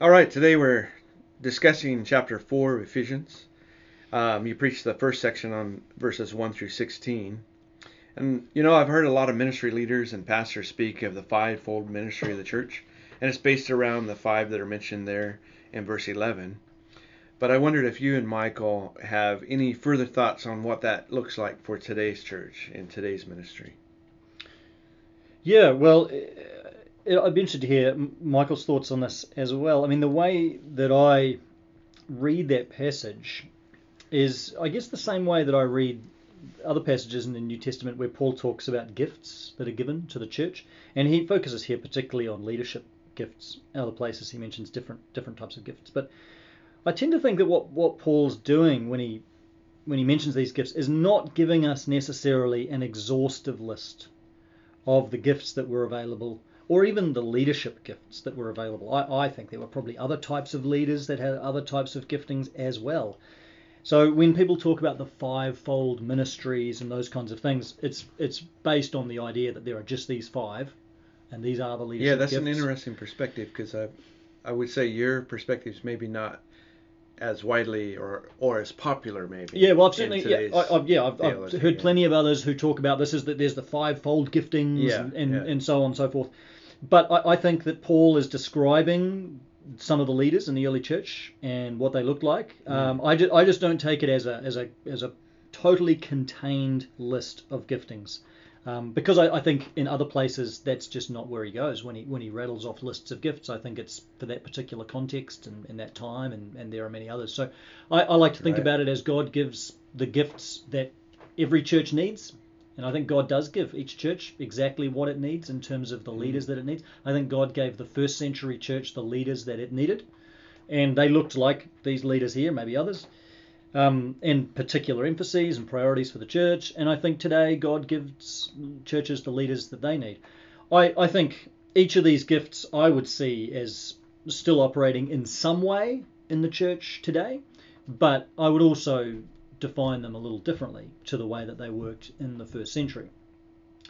All right, today we're discussing chapter 4 of Ephesians. Um, you preached the first section on verses 1 through 16. And, you know, I've heard a lot of ministry leaders and pastors speak of the fivefold ministry of the church, and it's based around the five that are mentioned there in verse 11. But I wondered if you and Michael have any further thoughts on what that looks like for today's church and today's ministry. Yeah, well, I'd be interested to hear Michael's thoughts on this as well. I mean, the way that I read that passage is, I guess, the same way that I read other passages in the New Testament where Paul talks about gifts that are given to the church, and he focuses here particularly on leadership gifts. In other places, he mentions different different types of gifts, but I tend to think that what what Paul's doing when he when he mentions these gifts is not giving us necessarily an exhaustive list of the gifts that were available or even the leadership gifts that were available. I, I think there were probably other types of leaders that had other types of giftings as well. So when people talk about the fivefold ministries and those kinds of things, it's it's based on the idea that there are just these five, and these are the leadership. Yeah, that's gifts. an interesting perspective because I, I would say your perspective is maybe not as widely or or as popular maybe. Yeah, well, I've certainly yeah, I, I've, yeah, I've, I've heard yeah. plenty of others who talk about this is that there's the fivefold giftings Yeah, and, and, and so on and so forth. But I, I think that Paul is describing some of the leaders in the early church and what they looked like. Mm. Um, I, just, I just don't take it as a as a as a totally contained list of giftings. Um, because I, I think in other places that's just not where he goes when he when he rattles off lists of gifts. I think it's for that particular context and, and that time, and, and there are many others. So I, I like to think Right. about it as God gives the gifts that every church needs, and I think God does give each church exactly what it needs in terms of the leaders that it needs. I think God gave the first century church the leaders that it needed, and they looked like these leaders here, maybe others um, and particular emphases and priorities for the church. And I think today God gives churches the leaders that they need. I, I think each of these gifts I would see as still operating in some way in the church today, but I would also define them a little differently to the way that they worked in the first century.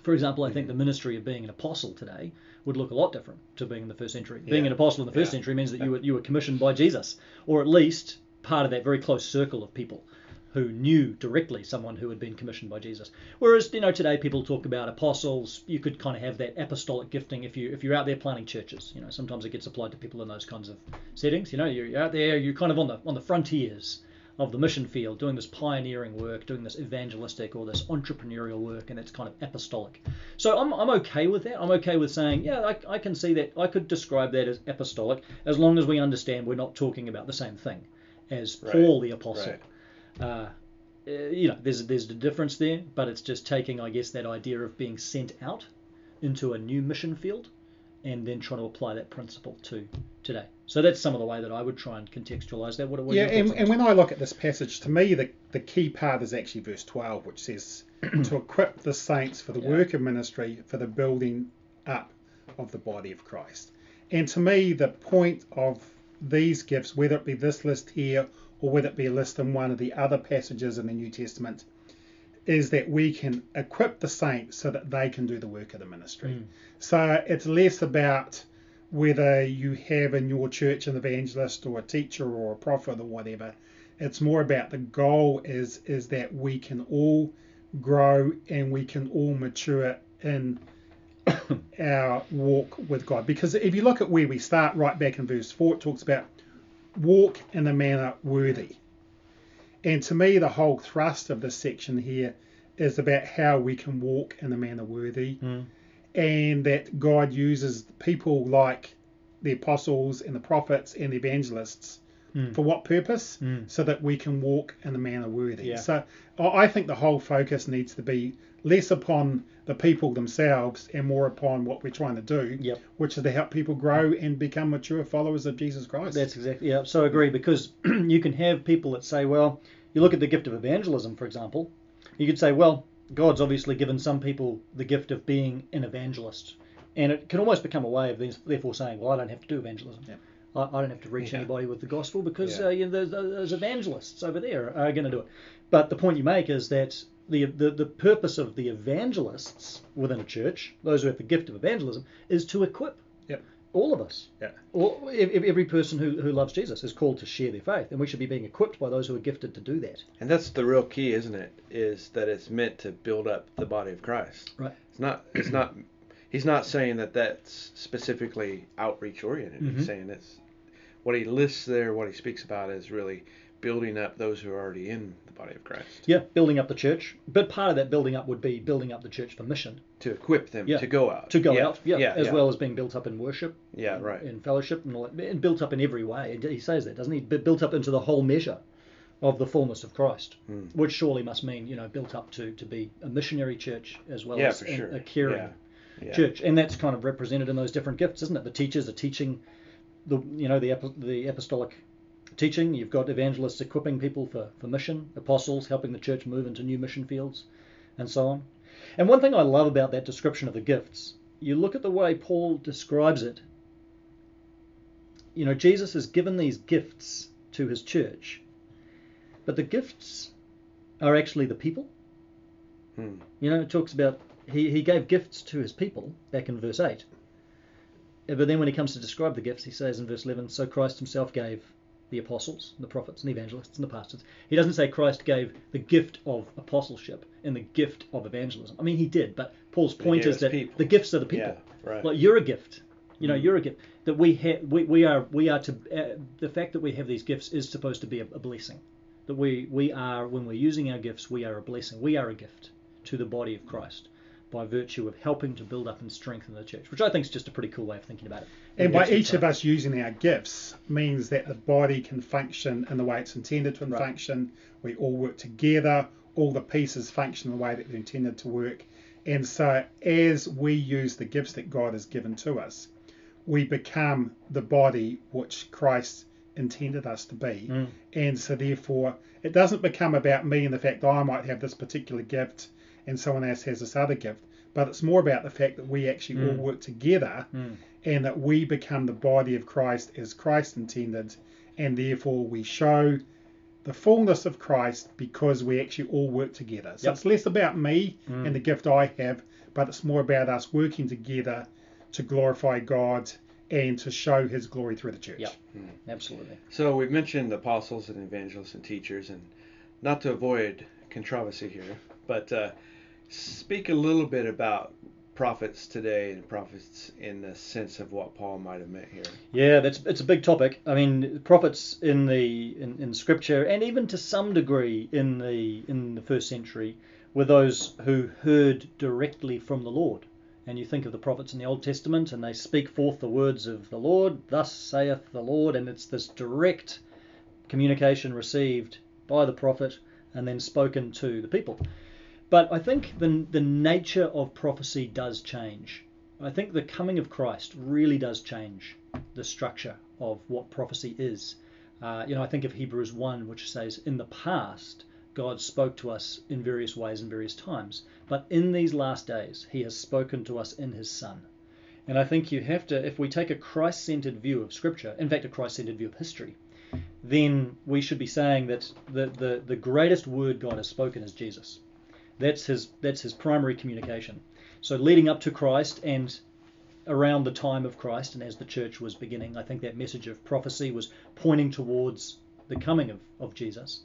For example, I think mm-hmm. the ministry of being an apostle today would look a lot different to being in the first century. Being Yeah. an apostle in the first Yeah. century means that you were, you were commissioned by Jesus, or at least part of that very close circle of people who knew directly someone who had been commissioned by Jesus. Whereas you know today people talk about apostles, you could kind of have that apostolic gifting if you if you're out there planting churches. You know sometimes it gets applied to people in those kinds of settings. You know you're, you're out there, you're kind of on the on the frontiers of the mission field, doing this pioneering work, doing this evangelistic or this entrepreneurial work, and it's kind of apostolic. So I'm, I'm okay with that. I'm okay with saying, yeah, I, I can see that. I could describe that as apostolic as long as we understand we're not talking about the same thing as Right, Paul the apostle. right. Uh, uh, you know, there's there's a difference there, but it's just taking, I guess, that idea of being sent out into a new mission field, and then trying to apply that principle to today. So that's some of the way that I would try and contextualize that. What, what yeah, and, and when I look at this passage, to me, the, the key part is actually verse 12, which says, To equip the saints for the Yeah. work of ministry, for the building up of the body of Christ. And to me, the point of these gifts, whether it be this list here or whether it be a list in one of the other passages in the New Testament, is that we can equip the saints so that they can do the work of the ministry. Mm. So it's less about whether you have in your church an evangelist or a teacher or a prophet or whatever. It's more about the goal is is that we can all grow and we can all mature in our walk with God. Because if you look at where we start right back in verse 4, it talks about walk in a manner worthy. And to me, the whole thrust of this section here is about how we can walk in a manner worthy Mm. And that God uses people like the apostles and the prophets and the evangelists Mm. for what purpose? Mm. So that we can walk in the manner worthy. Yeah. So I think the whole focus needs to be less upon the people themselves and more upon what we're trying to do, Yep. which is to help people grow and become mature followers of Jesus Christ. That's exactly yeah. So I agree because you can have people that say, well, you look at the gift of evangelism, for example. You could say, well, God's obviously given some people the gift of being an evangelist, and it can almost become a way of therefore saying, well, I don't have to do evangelism. Yeah. I, I don't have to reach Yeah. anybody with the gospel because Yeah. uh, you know, those, those evangelists over there are going to do it. But the point you make is that the, the the purpose of the evangelists within a church, those who have the gift of evangelism, is to equip Yep. All of us. Yeah. All, ev- ev- every person who, who loves Jesus is called to share their faith, and we should be being equipped by those who are gifted to do that. And that's the real key, isn't it? Is that it's meant to build up the body of Christ. Right. It's not. It's not. He's not saying that that's specifically outreach oriented. Mhm. He's saying it's what he lists there. What he speaks about is really building up those who are already in the body of Christ Yeah, building up the church. But part of that building up would be building up the church for mission, to equip them Yeah. to go out. to go yeah. out, yeah, yeah, as well as being built up in worship, Yeah, right. in fellowship, and all that, and built up in every way. He says that, doesn't he? Bu- Built up into the whole measure of the fullness of Christ, Hmm. which surely must mean, you know, built up to, to be a missionary church as well as an- sure. a caring church, and that's kind of represented in those different gifts, isn't it? The teachers are teaching the you know the the apostolic teaching. You've got evangelists equipping people for for mission, apostles helping the church move into new mission fields, and so on. And one thing I love about that description of the gifts, you look at the way Paul describes it. You know, Jesus has given these gifts to his church, but the gifts are actually the people. Hmm. You know, it talks about he, he gave gifts to his people back in verse 8. Uh, But then when he comes to describe the gifts, he says in verse 11, So Christ himself gave the apostles, the prophets, and the evangelists, and the pastors. He doesn't say Christ gave the gift of apostleship and the gift of evangelism. I mean, he did, but Paul's point is that people. the gifts are the people. Yeah, right. Like you're a gift. You know, Mm. you're a gift that we have. We, we are. We are to. Uh, the fact that we have these gifts is supposed to be a, a blessing. That we we are when we're using our gifts, we are a blessing. We are a gift to the body of Christ by virtue of helping to build up and strengthen the church, which I think is just a pretty cool way of thinking about it. And by each of us using our gifts means that the body can function in the way it's intended to Right. function. We all work together. All the pieces function the way that they're intended to work. And so, as we use the gifts that God has given to us, we become the body which Christ intended us to be. Mm. And so, therefore, it doesn't become about me and the fact that I might have this particular gift and someone else has this other gift, but it's more about the fact that we actually all Mm. work together Mm. and that we become the body of Christ as Christ intended, and therefore we show the fullness of Christ because we actually all work together. So Yep. it's less about me Mm. and the gift I have, but it's more about us working together to glorify God and to show His glory through the church. Yep. Absolutely. So we've mentioned apostles and evangelists and teachers, and not to avoid controversy here, but uh, speak a little bit about prophets today and prophets in the sense of what Paul might have meant here. Yeah, that's it's a big topic. I mean, prophets in the in, in Scripture, and even to some degree in the in the first century, were those who heard directly from the Lord. And you think of the prophets in the Old Testament, and they speak forth the words of the Lord. Thus saith the Lord, and it's this direct communication received by the prophet and then spoken to the people. But I think the the nature of prophecy does change. I think the coming of Christ really does change the structure of what prophecy is. Uh, you know, I think of Hebrews 1, which says, In the past, God spoke to us in various ways and various times, but in these last days, He has spoken to us in His Son. And I think you have to, if we take a Christ centered view of Scripture, in fact, a Christ centered view of history, then we should be saying that the, the, the greatest word God has spoken is Jesus. That's his that's his primary communication. So leading up to Christ and around the time of Christ and as the church was beginning, I think that message of prophecy was pointing towards the coming of, of Jesus.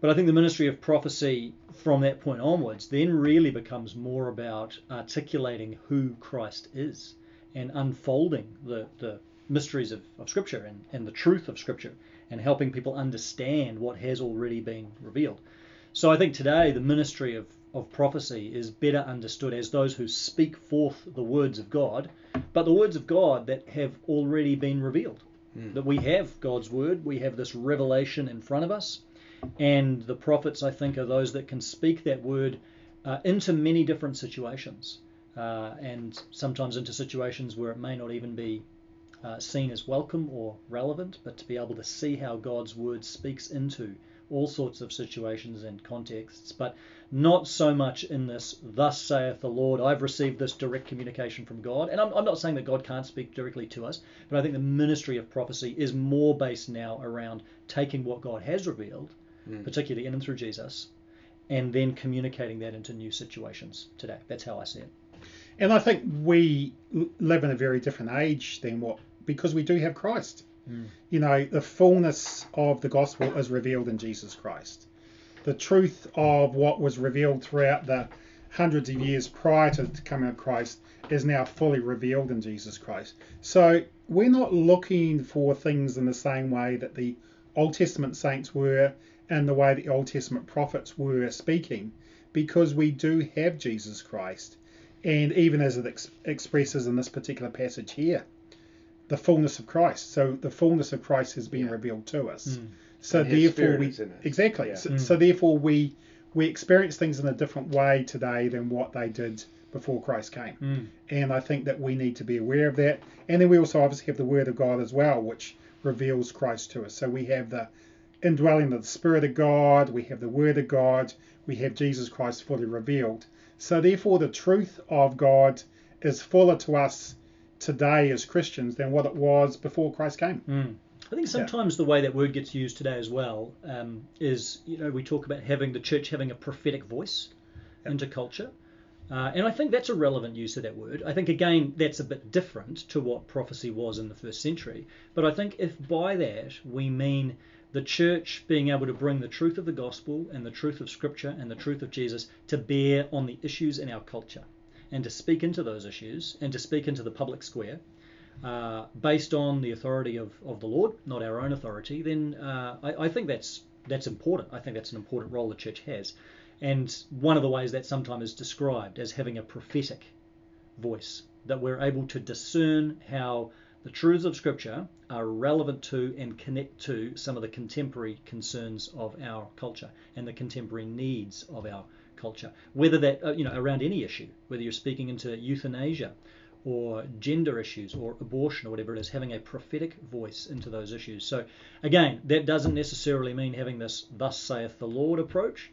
But I think the ministry of prophecy from that point onwards then really becomes more about articulating who Christ is and unfolding the, the mysteries of, of Scripture and, and the truth of Scripture and helping people understand what has already been revealed. So I think today the ministry of, of prophecy is better understood as those who speak forth the words of God, but the words of God that have already been revealed. Hmm. That we have God's word, we have this revelation in front of us, and the prophets, I think, are those that can speak that word uh, into many different situations, uh, and sometimes into situations where it may not even be uh, seen as welcome or relevant, but to be able to see how God's word speaks into all sorts of situations and contexts, but not so much in this, thus saith the Lord, I've received this direct communication from God. And I'm, I'm not saying that God can't speak directly to us, but I think the ministry of prophecy is more based now around taking what God has revealed, Mm. particularly in and through Jesus, and then communicating that into new situations today. That's how I see it. And I think we live in a very different age than what because we do have Christ. Mm. You know, the fullness of the gospel is revealed in Jesus Christ. The truth of what was revealed throughout the hundreds of years prior to the coming of Christ is now fully revealed in Jesus Christ. So we're not looking for things in the same way that the Old Testament saints were and the way the Old Testament prophets were speaking, because we do have Jesus Christ. And even as it ex- expresses in this particular passage here, the fullness of Christ. So the fullness of Christ has been Yeah. revealed to us. Mm. So And therefore we is in us. exactly. Yeah. So, Mm. so therefore we we experience things in a different way today than what they did before Christ came. Mm. And I think that we need to be aware of that. And then we also obviously have the Word of God as well, which reveals Christ to us. So we have the indwelling of the Spirit of God, we have the Word of God, we have Jesus Christ fully revealed. So therefore, the truth of God is fuller to us today as Christians than what it was before Christ came. Mm. I think sometimes the way that word gets used today as well um, is, you know, we talk about having the church having a prophetic voice into culture. Uh, and I think that's a relevant use of that word. I think, again, that's a bit different to what prophecy was in the first century. But I think if by that we mean the church being able to bring the truth of the gospel and the truth of scripture and the truth of Jesus to bear on the issues in our culture and to speak into those issues and to speak into the public square uh, based on the authority of, of the Lord, not our own authority, then uh, I, I think that's that's important. I think that's an important role the church has. And one of the ways that sometimes is described as having a prophetic voice, that we're able to discern how the truths of Scripture are relevant to and connect to some of the contemporary concerns of our culture and the contemporary needs of our culture. Whether that, uh, you know, around any issue, whether you're speaking into euthanasia or gender issues or abortion or whatever it is, having a prophetic voice into those issues. So, again, that doesn't necessarily mean having this thus saith the Lord approach,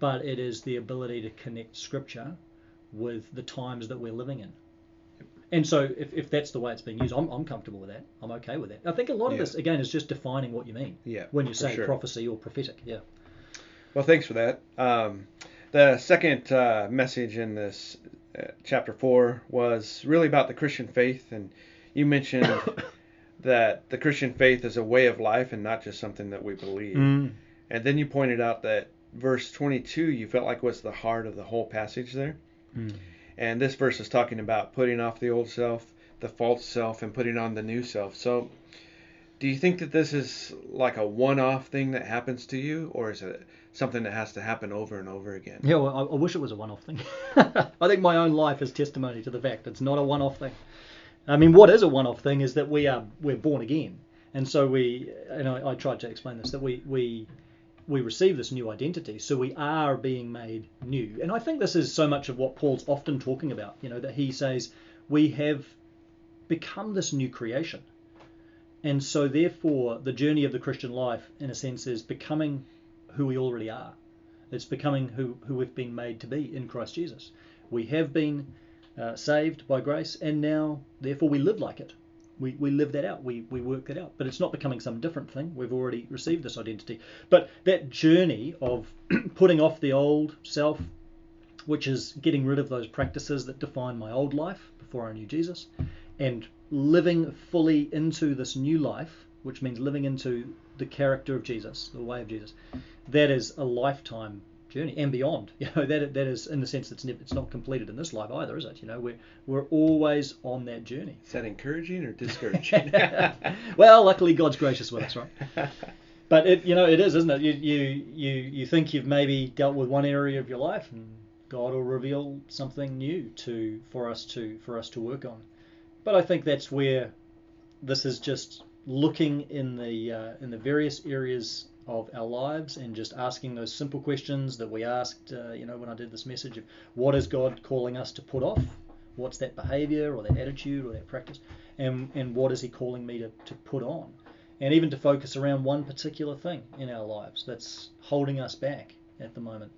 but it is the ability to connect Scripture with the times that we're living in. And so, if, if that's the way it's being used, I'm, I'm comfortable with that. I'm okay with that. I think a lot of Yeah. this, again, is just defining what you mean Yeah, when you for say sure. prophecy or prophetic. Yeah. Well, thanks for that. Um, the second uh, message in this uh, chapter four was really about the Christian faith, and you mentioned that the Christian faith is a way of life and not just something that we believe. Mm. And then you pointed out that verse 22 you felt like was the heart of the whole passage there. Mm. And this verse is talking about putting off the old self, the false self, and putting on the new self. So, do you think that this is like a one off thing that happens to you, or is it something that has to happen over and over again? Yeah, well, I, I wish it was a one-off thing. I think my own life is testimony to the fact that it's not a one-off thing. I mean, what is a one-off thing is that we are we're born again, and so we, and I, I tried to explain this that we we we receive this new identity, so we are being made new. And I think this is so much of what Paul's often talking about. You know, that he says we have become this new creation. And so, therefore, the journey of the Christian life, in a sense, is becoming who we already are. It's becoming who, who we've been made to be in Christ Jesus. We have been uh, saved by grace, and now, therefore, we live like it. We, we live that out. We, we work that out. But it's not becoming some different thing. We've already received this identity. But that journey of putting off the old self, which is getting rid of those practices that define my old life before I knew Jesus, and living fully into this new life, which means living into the character of Jesus, the way of Jesus, that is a lifetime journey and beyond. You know that that is in the sense that's it's not completed in this life either, is it? You know we're we're always on that journey. Is that encouraging or discouraging? well, luckily God's gracious with us, right? But it, you know, it is, isn't it? You, you, you, you think you've maybe dealt with one area of your life, and God will reveal something new to for us to for us to work on. But I think that's where this is just looking in the uh, in the various areas of our lives and just asking those simple questions that we asked, uh, you know, when I did this message of what is God calling us to put off? What's that behavior or that attitude or that practice? And, and what is He calling me to, to put on? And even to focus around one particular thing in our lives that's holding us back at the moment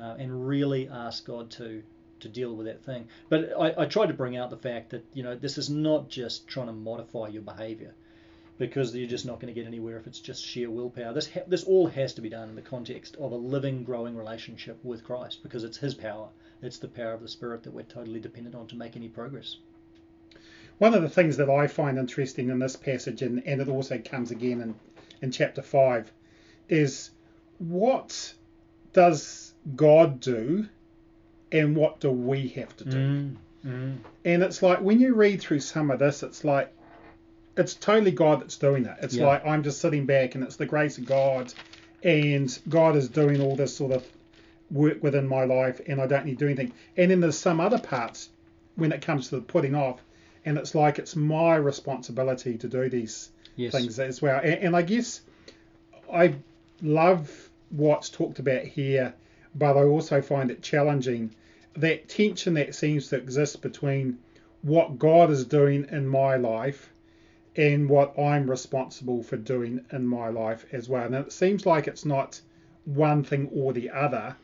uh, and really ask God to to deal with that thing. But I, I tried to bring out the fact that you know this is not just trying to modify your behavior. Because you're just not going to get anywhere if it's just sheer willpower. This ha- this all has to be done in the context of a living, growing relationship with Christ because it's His power. It's the power of the Spirit that we're totally dependent on to make any progress. One of the things that I find interesting in this passage, and, and it also comes again in, in chapter 5, is what does God do and what do we have to do? Mm, mm, And it's like when you read through some of this, it's like it's totally God that's doing that. It's Yeah. like I'm just sitting back and it's the grace of God, and God is doing all this sort of work within my life, and I don't need to do anything. And then there's some other parts when it comes to the putting off, and it's like it's my responsibility to do these yes. things as well. And, and I guess I love what's talked about here, but I also find it challenging that tension that seems to exist between what God is doing in my life and what I'm responsible for doing in my life as well. And it seems like it's not one thing or the other,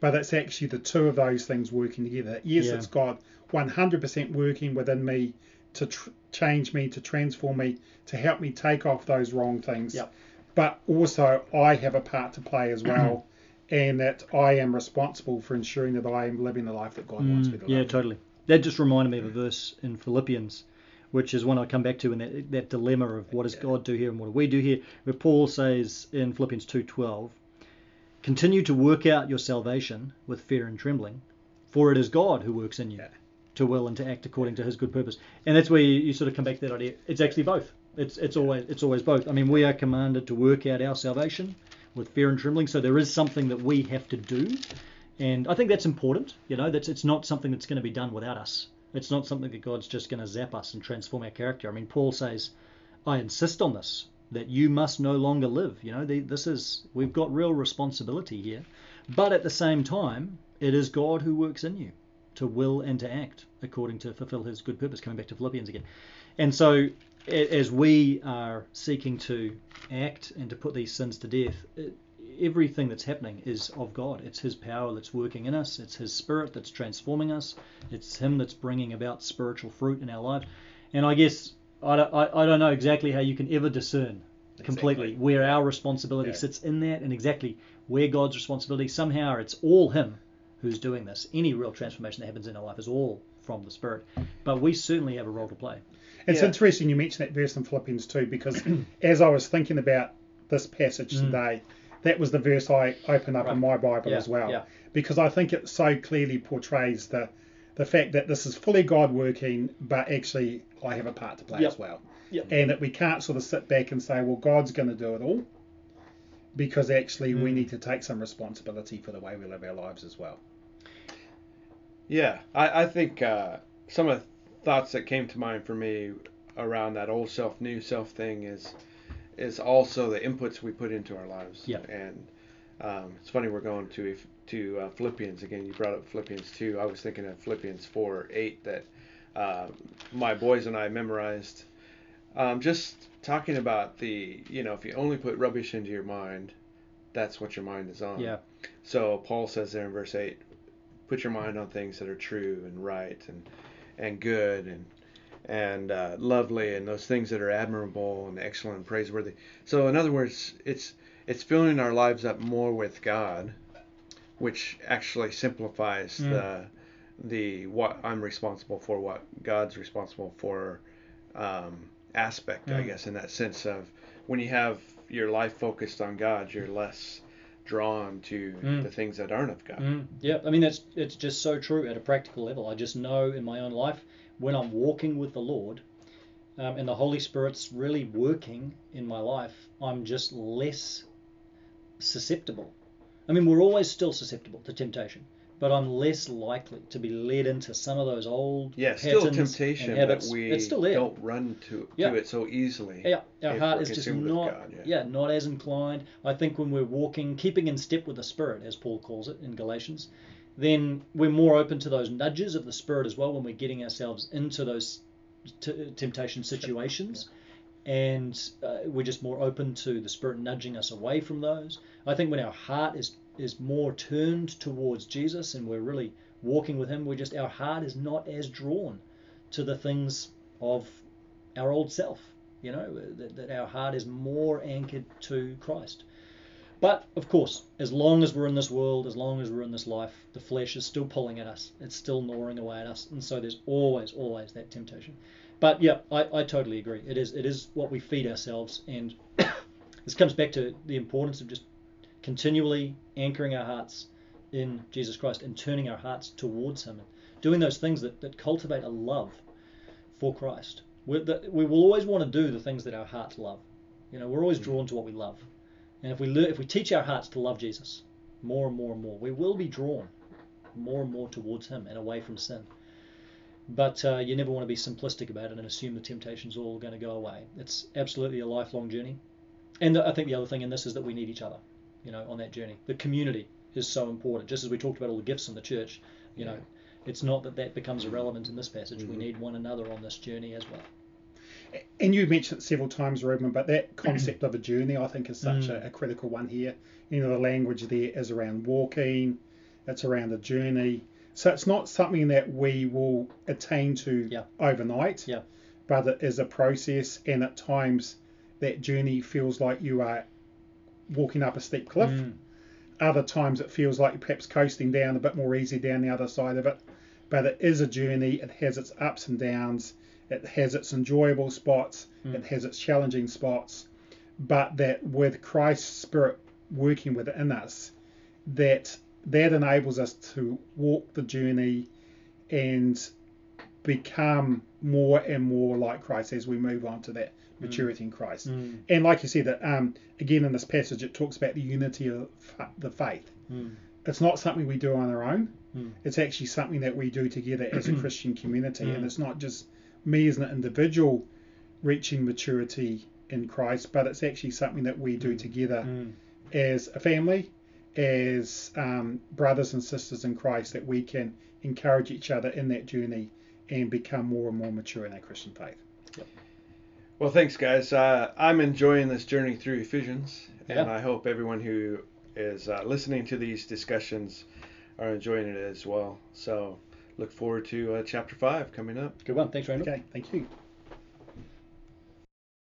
but it's actually the two of those things working together. Yes, Yeah. it's God 100% working within me to tr- change me, to transform me, to help me take off those wrong things. Yep. But also, I have a part to play as well, and that I am responsible for ensuring that I am living the life that God wants me to Mm, yeah, totally. That just reminded me of a verse in Philippians, which is one I come back to in that, that dilemma of what does God do here and what do we do here, where Paul says in Philippians 2:12, "Continue to work out your salvation with fear and trembling, for it is God who works in you Yeah. to will and to act according to His good purpose." And that's where you, you sort of come back to that idea. It's actually both. It's it's always it's always both. I mean, we are commanded to work out our salvation with fear and trembling, so there is something that we have to do. And I think that's important. You know, that's it's not something that's going to be done without us. It's not something that God's just going to zap us and transform our character. I mean, Paul says, "I insist on this that you must no longer live." You know, this is we've got real responsibility here, but at the same time, it is God who works in you to will and to act according to fulfill His good purpose. Coming back to Philippians again, and so as we are seeking to act and to put these sins to death, everything that's happening is of God. It's His power that's working in us. It's His Spirit that's transforming us. It's Him that's bringing about spiritual fruit in our lives. And I guess I don't, I, I don't know exactly how you can ever discern completely Exactly. where our responsibility Yeah. sits in that and exactly where God's responsibility. Somehow it's all Him who's doing this. Any real transformation that happens in our life is all from the Spirit. But we certainly have a role to play. It's Yeah. interesting you mentioned that verse in Philippians 2 because as I was thinking about this passage Mm. today, that was the verse I opened up Right. in my Bible Yeah, as well. yeah. Because I think it so clearly portrays the the fact that this is fully God working, but actually I have a part to play Yep. as well. Yep. And that we can't sort of sit back and say, well, God's going to do it all, because actually we Mm. need to take some responsibility for the way we live our lives as well. Yeah, I, I think uh, some of the thoughts that came to mind for me around that old self, new self thing is is also the inputs we put into our lives. Yeah. And um, it's funny we're going to to uh, Philippians again. You brought up Philippians two. I was thinking of Philippians four eight that uh, my boys and I memorized. Um, just talking about the you know if you only put rubbish into your mind, that's what your mind is on. Yeah. So Paul says there in verse 8, put your mind on things that are true and right and and good and and uh, lovely and those things that are admirable and excellent and praiseworthy. So in other words, it's it's filling our lives up more with God, which actually simplifies Mm. the the what I'm responsible for, what God's responsible for um, aspect, I Mm. guess, in that sense of when you have your life focused on God, you're less drawn to Mm. the things that aren't of God. Mm, yeah, I mean that's it's just so true at a practical level. I just know in my own life when I'm walking with the Lord, um, and the Holy Spirit's really working in my life, I'm just less susceptible. I mean, we're always still susceptible to temptation, but I'm less likely to be led into some of those old Yeah, still temptation, but we it's still there. don't run to, to it so easily. Yeah, our heart is just not, God, yeah. yeah. not as inclined. I think when we're walking, keeping in step with the Spirit, as Paul calls it in Galatians, then we're more open to those nudges of the Spirit as well when we're getting ourselves into those t- temptation situations. And uh, we're just more open to the Spirit nudging us away from those. I think when our heart is is more turned towards Jesus and we're really walking with Him, we're just our heart is not as drawn to the things of our old self You know that, that our heart is more anchored to Christ. But of course, as long as we're in this world, as long as we're in this life, the flesh is still pulling at us. It's still gnawing away at us, and so there's always, always that temptation. But yeah, I, I totally agree. It is it is what we feed ourselves, and this comes back to the importance of just continually anchoring our hearts in Jesus Christ and turning our hearts towards Him and doing those things that, that cultivate a love for Christ. We're, that we will always want to do the things that our hearts love. You know, we're always drawn to what we love. And if we learn, if we teach our hearts to love Jesus more and more and more, we will be drawn more and more towards Him and away from sin. But uh, you never want to be simplistic about it and assume the temptation's all going to go away. It's absolutely a lifelong journey. And I think the other thing in this is that we need each other, you know, on that journey. The community is so important. Just as we talked about all the gifts in the church, you know, it's not that that becomes irrelevant in this passage. We need one another on this journey as well. And you mentioned it several times, Ruben, but that concept of a journey, I think, is such Mm. a, a critical one here. You know, the language there is around walking, it's around a journey. So it's not something that we will attain to Yeah. overnight, Yeah. but it is a process, and at times that journey feels like you are walking up a steep cliff. Mm. Other times it feels like you're perhaps coasting down a bit more easy down the other side of it. But it is a journey. It has its ups and downs. It has its enjoyable spots. Mm. It has its challenging spots. But that with Christ's Spirit working within us, that that enables us to walk the journey and become more and more like Christ as we move on to that maturity in Christ. Mm. And like you said, that um, again in this passage, it talks about the unity of the faith. Mm. It's not something we do on our own. Mm. It's actually something that we do together as a Christian community, Mm. and it's not just me as an individual reaching maturity in Christ, but it's actually something that we do together Mm. as a family, as um, brothers and sisters in Christ, that we can encourage each other in that journey and become more and more mature in our Christian faith. Well, thanks, guys. Uh, I'm enjoying this journey through Ephesians, and Yeah. I hope everyone who is uh, listening to these discussions are enjoying it as well. So, look forward to uh, chapter five coming up. Good one. Thanks, Randall. Okay, thank you.